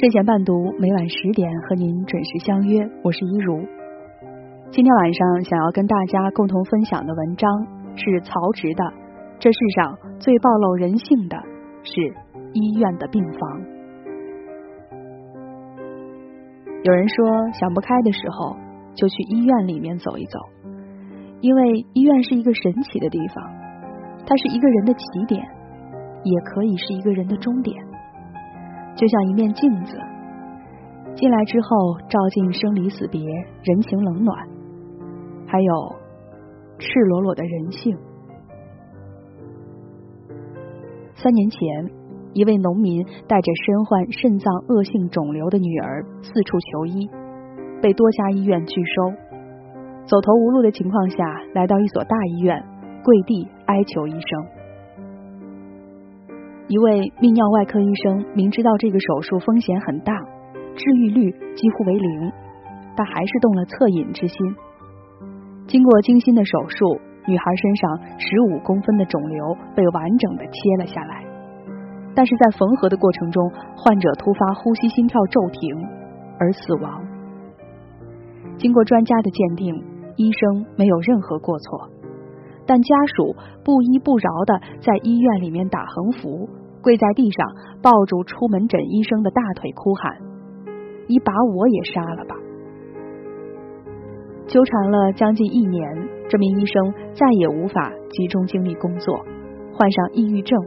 睡前伴读，每晚十点和您准时相约。我是一如。今天晚上想要跟大家共同分享的文章是曹植的《这世上最暴露人性的是医院的病房》。有人说，想不开的时候就去医院里面走一走，因为医院是一个神奇的地方，它是一个人的起点，也可以是一个人的终点。就像一面镜子，进来之后照进生离死别、人情冷暖，还有赤裸裸的人性。三年前，一位农民带着身患肾脏恶性肿瘤的女儿四处求医，被多家医院拒收。走投无路的情况下，来到一所大医院，跪地哀求医生。一位泌尿外科医生明知道这个手术风险很大，治愈率几乎为零，但还是动了恻隐之心。经过精心的手术，女孩身上十五公分的肿瘤被完整的切了下来。但是在缝合的过程中，患者突发呼吸心跳骤停而死亡。经过专家的鉴定，医生没有任何过错。但家属不依不饶的在医院里面打横幅，跪在地上抱住出门诊医生的大腿哭喊：“你把我也杀了吧！”纠缠了将近一年，这名医生再也无法集中精力工作，患上抑郁症，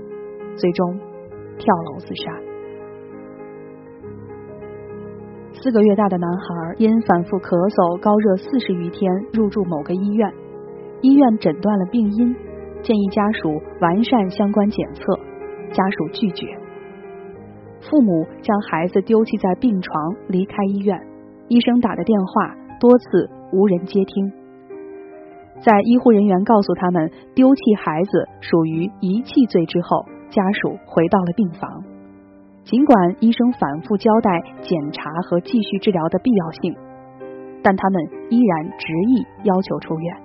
最终跳楼自杀。四个月大的男孩因反复咳嗽、高热四十余天，入住某个医院。医院诊断了病因，建议家属完善相关检测，家属拒绝。父母将孩子丢弃在病床，离开医院。医生打的电话多次无人接听。在医护人员告诉他们丢弃孩子属于遗弃罪之后，家属回到了病房。尽管医生反复交代检查和继续治疗的必要性，但他们依然执意要求出院。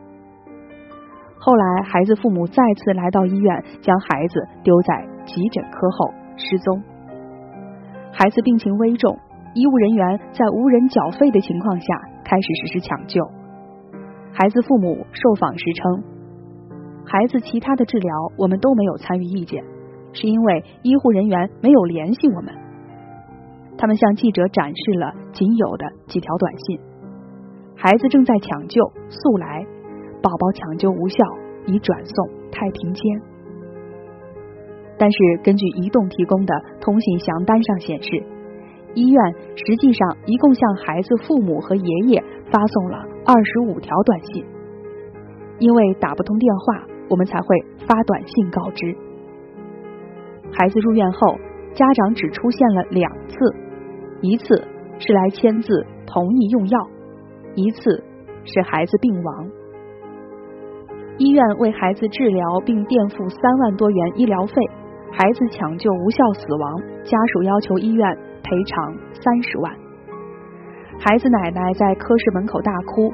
后来，孩子父母再次来到医院，将孩子丢在急诊科后失踪。孩子病情危重，医务人员在无人缴费的情况下开始实施抢救。孩子父母受访时称，孩子其他的治疗我们都没有参与意见，是因为医护人员没有联系我们。他们向记者展示了仅有的几条短信：孩子正在抢救，速来。宝宝抢救无效，已转送太平间。但是，根据移动提供的通信详单上显示，医院实际上一共向孩子父母和爷爷发送了二十五条短信。因为打不通电话，我们才会发短信告知。孩子入院后，家长只出现了两次，一次是来签字同意用药，一次是孩子病亡。医院为孩子治疗并垫付三万多元医疗费，孩子抢救无效死亡，家属要求医院赔偿三十万。孩子奶奶在科室门口大哭：“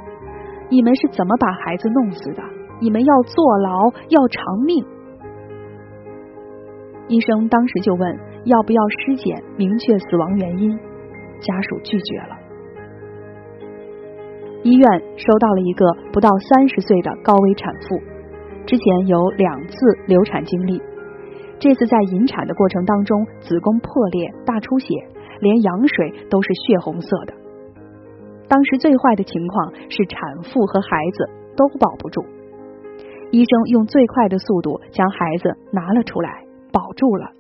你们是怎么把孩子弄死的？你们要坐牢，要偿命！”医生当时就问要不要尸检，明确死亡原因，家属拒绝了。医院收到了一个不到三十岁的高危产妇，之前有两次流产经历，这次在引产的过程当中，子宫破裂、大出血，连羊水都是血红色的。当时最坏的情况是产妇和孩子都保不住，医生用最快的速度将孩子拿了出来，保住了，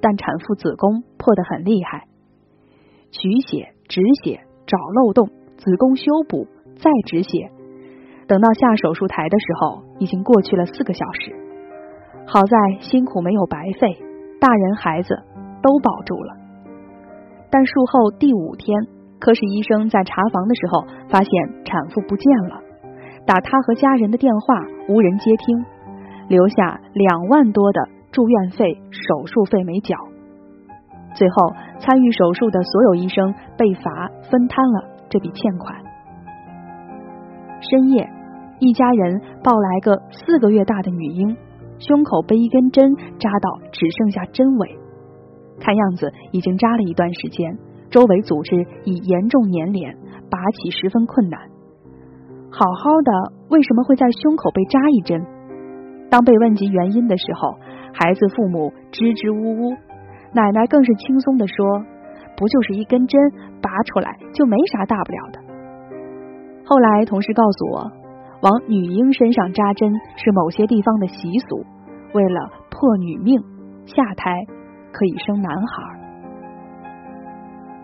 但产妇子宫破得很厉害，取血、止血、找漏洞。子宫修补，再止血。等到下手术台的时候，已经过去了四个小时。好在辛苦没有白费，大人孩子都保住了。但术后第五天，科室医生在查房的时候发现产妇不见了，打他和家人的电话无人接听，留下两万多的住院费、手术费没缴。最后，参与手术的所有医生被罚分摊了。这笔欠款。深夜，一家人抱来个四个月大的女婴，胸口被一根针扎到只剩下针尾，看样子已经扎了一段时间，周围组织已严重粘连，拔起十分困难。好好的，为什么会在胸口被扎一针？当被问及原因的时候，孩子父母支支吾吾，奶奶更是轻松的说：“不就是一根针，拔出来就没啥大不了的。”后来同事告诉我，往女婴身上扎针是某些地方的习俗，为了破女命，下胎可以生男孩。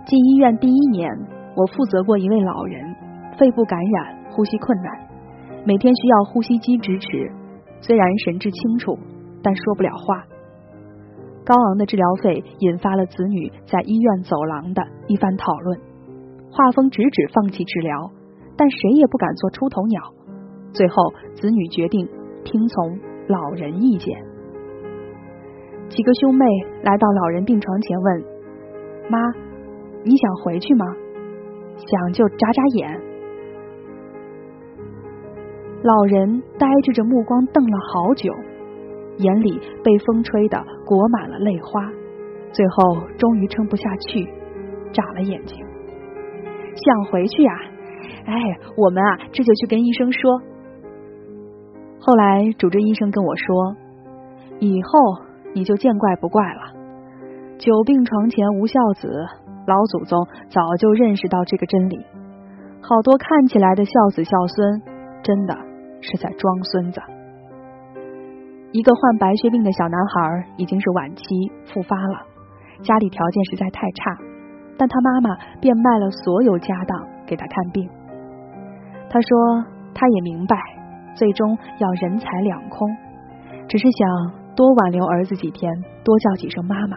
进医院第一年，我负责过一位老人，肺部感染，呼吸困难，每天需要呼吸机支持。虽然神志清楚，但说不了话。高昂的治疗费引发了子女在医院走廊的一番讨论，画风直指放弃治疗，但谁也不敢做出头鸟。最后，子女决定听从老人意见。几个兄妹来到老人病床前问：“妈。”你想回去吗？想就眨眨眼。老人呆滞着目光瞪了好久，眼里被风吹得裹满了泪花，最后终于撑不下去，眨了眼睛。想回去呀？哎，我们啊，这就去跟医生说。后来主治医生跟我说，以后你就见怪不怪了。久病床前无孝子。老祖宗早就认识到这个真理，好多看起来的孝子孝孙，真的是在装孙子。一个患白血病的小男孩已经是晚期复发了，家里条件实在太差，但他妈妈便卖了所有家当给他看病。他说他也明白，最终要人财两空，只是想多挽留儿子几天，多叫几声妈妈。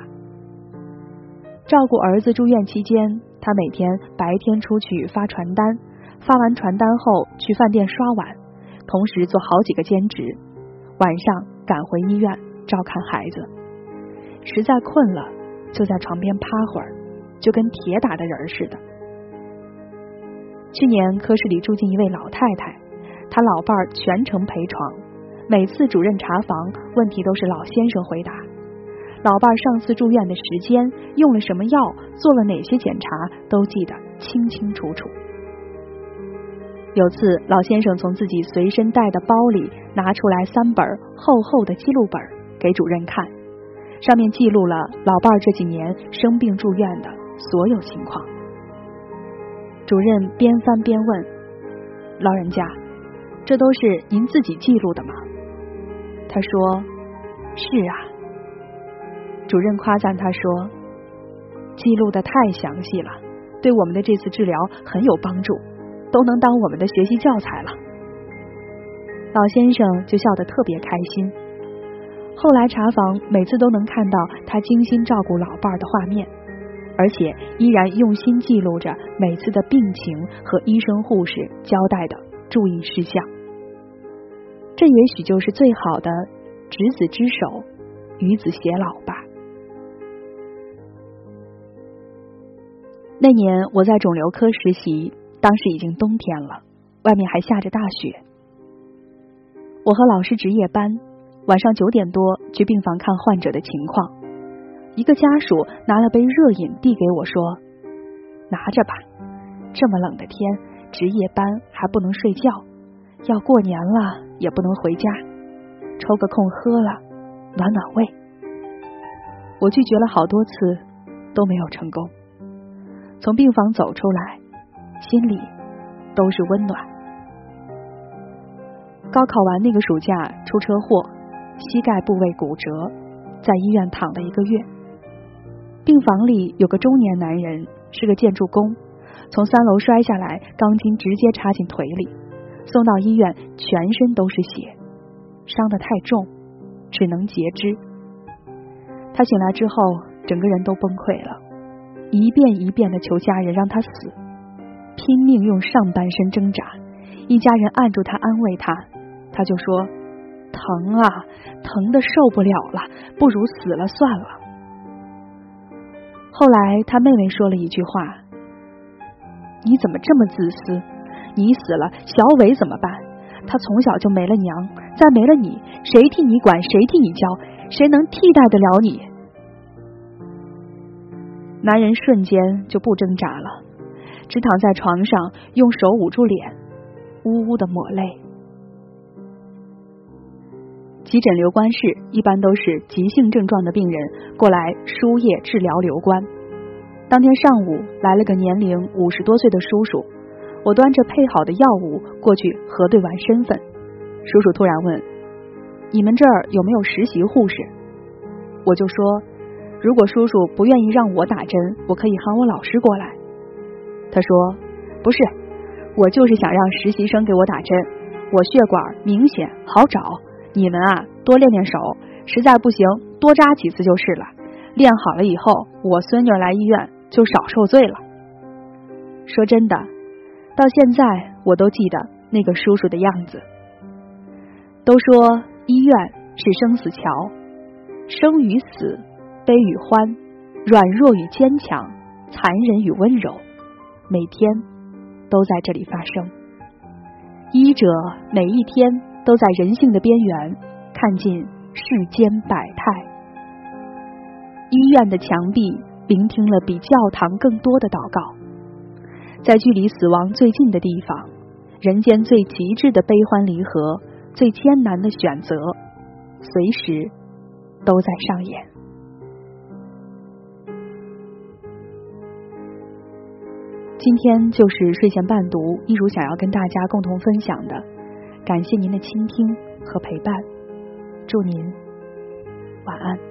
照顾儿子住院期间，他每天白天出去发传单，发完传单后去饭店刷碗，同时做好几个兼职，晚上赶回医院照看孩子。实在困了，就在床边趴会儿，就跟铁打的人似的。去年科室里住进一位老太太，他老伴儿全程陪床，每次主任查房，问题都是老先生回答。老伴儿上次住院的时间，用了什么药，做了哪些检查，都记得清清楚楚。有次，老先生从自己随身带的包里拿出来三本厚厚的记录本给主任看，上面记录了老伴儿这几年生病住院的所有情况。主任边翻边问：“老人家，这都是您自己记录的吗？”他说：“是啊。”主任夸赞他说：“记录的太详细了，对我们的这次治疗很有帮助，都能当我们的学习教材了。”老先生就笑得特别开心。后来查房，每次都能看到他精心照顾老伴儿的画面，而且依然用心记录着每次的病情和医生护士交代的注意事项。这也许就是最好的执子之手，与子偕老吧。那年我在肿瘤科实习，当时已经冬天了，外面还下着大雪。我和老师值夜班，晚上九点多去病房看患者的情况。一个家属拿了杯热饮递给我说：“拿着吧，这么冷的天，值夜班还不能睡觉，要过年了也不能回家，抽个空喝了，暖暖胃。”我拒绝了好多次，都没有成功。从病房走出来，心里都是温暖。高考完那个暑假出车祸，膝盖部位骨折，在医院躺了一个月。病房里有个中年男人，是个建筑工，从三楼摔下来，钢筋直接插进腿里，送到医院，全身都是血，伤得太重，只能截肢。他醒来之后，整个人都崩溃了。一遍一遍的求家人让他死，拼命用上半身挣扎。一家人按住他安慰他，他就说：“疼啊，疼的受不了了，不如死了算了。”后来他妹妹说了一句话：“你怎么这么自私？你死了，小伟怎么办？他从小就没了娘，再没了你，谁替你管？谁替你教？谁能替代得了你？”男人瞬间就不挣扎了，只躺在床上，用手捂住脸，呜呜的抹泪。急诊留观室一般都是急性症状的病人过来输液治疗留观。当天上午来了个年龄五十多岁的叔叔，我端着配好的药物过去核对完身份，叔叔突然问：“你们这儿有没有实习护士？”我就说：“如果叔叔不愿意让我打针，我可以喊我老师过来。”他说：“不是，我就是想让实习生给我打针，我血管明显好找。”你们啊，多练练手，实在不行多扎几次就是了。练好了以后，我孙女来医院就少受罪了。说真的，到现在我都记得那个叔叔的样子。都说医院是生死桥，生与死，悲与欢，软弱与坚强，残忍与温柔，每天都在这里发生。医者每一天。都在人性的边缘看尽世间百态。医院的墙壁聆听了比教堂更多的祷告，在距离死亡最近的地方，人间最极致的悲欢离合、最艰难的选择，随时都在上演。今天就是睡前伴读，一如想要跟大家共同分享的。感谢您的倾听和陪伴，祝您晚安。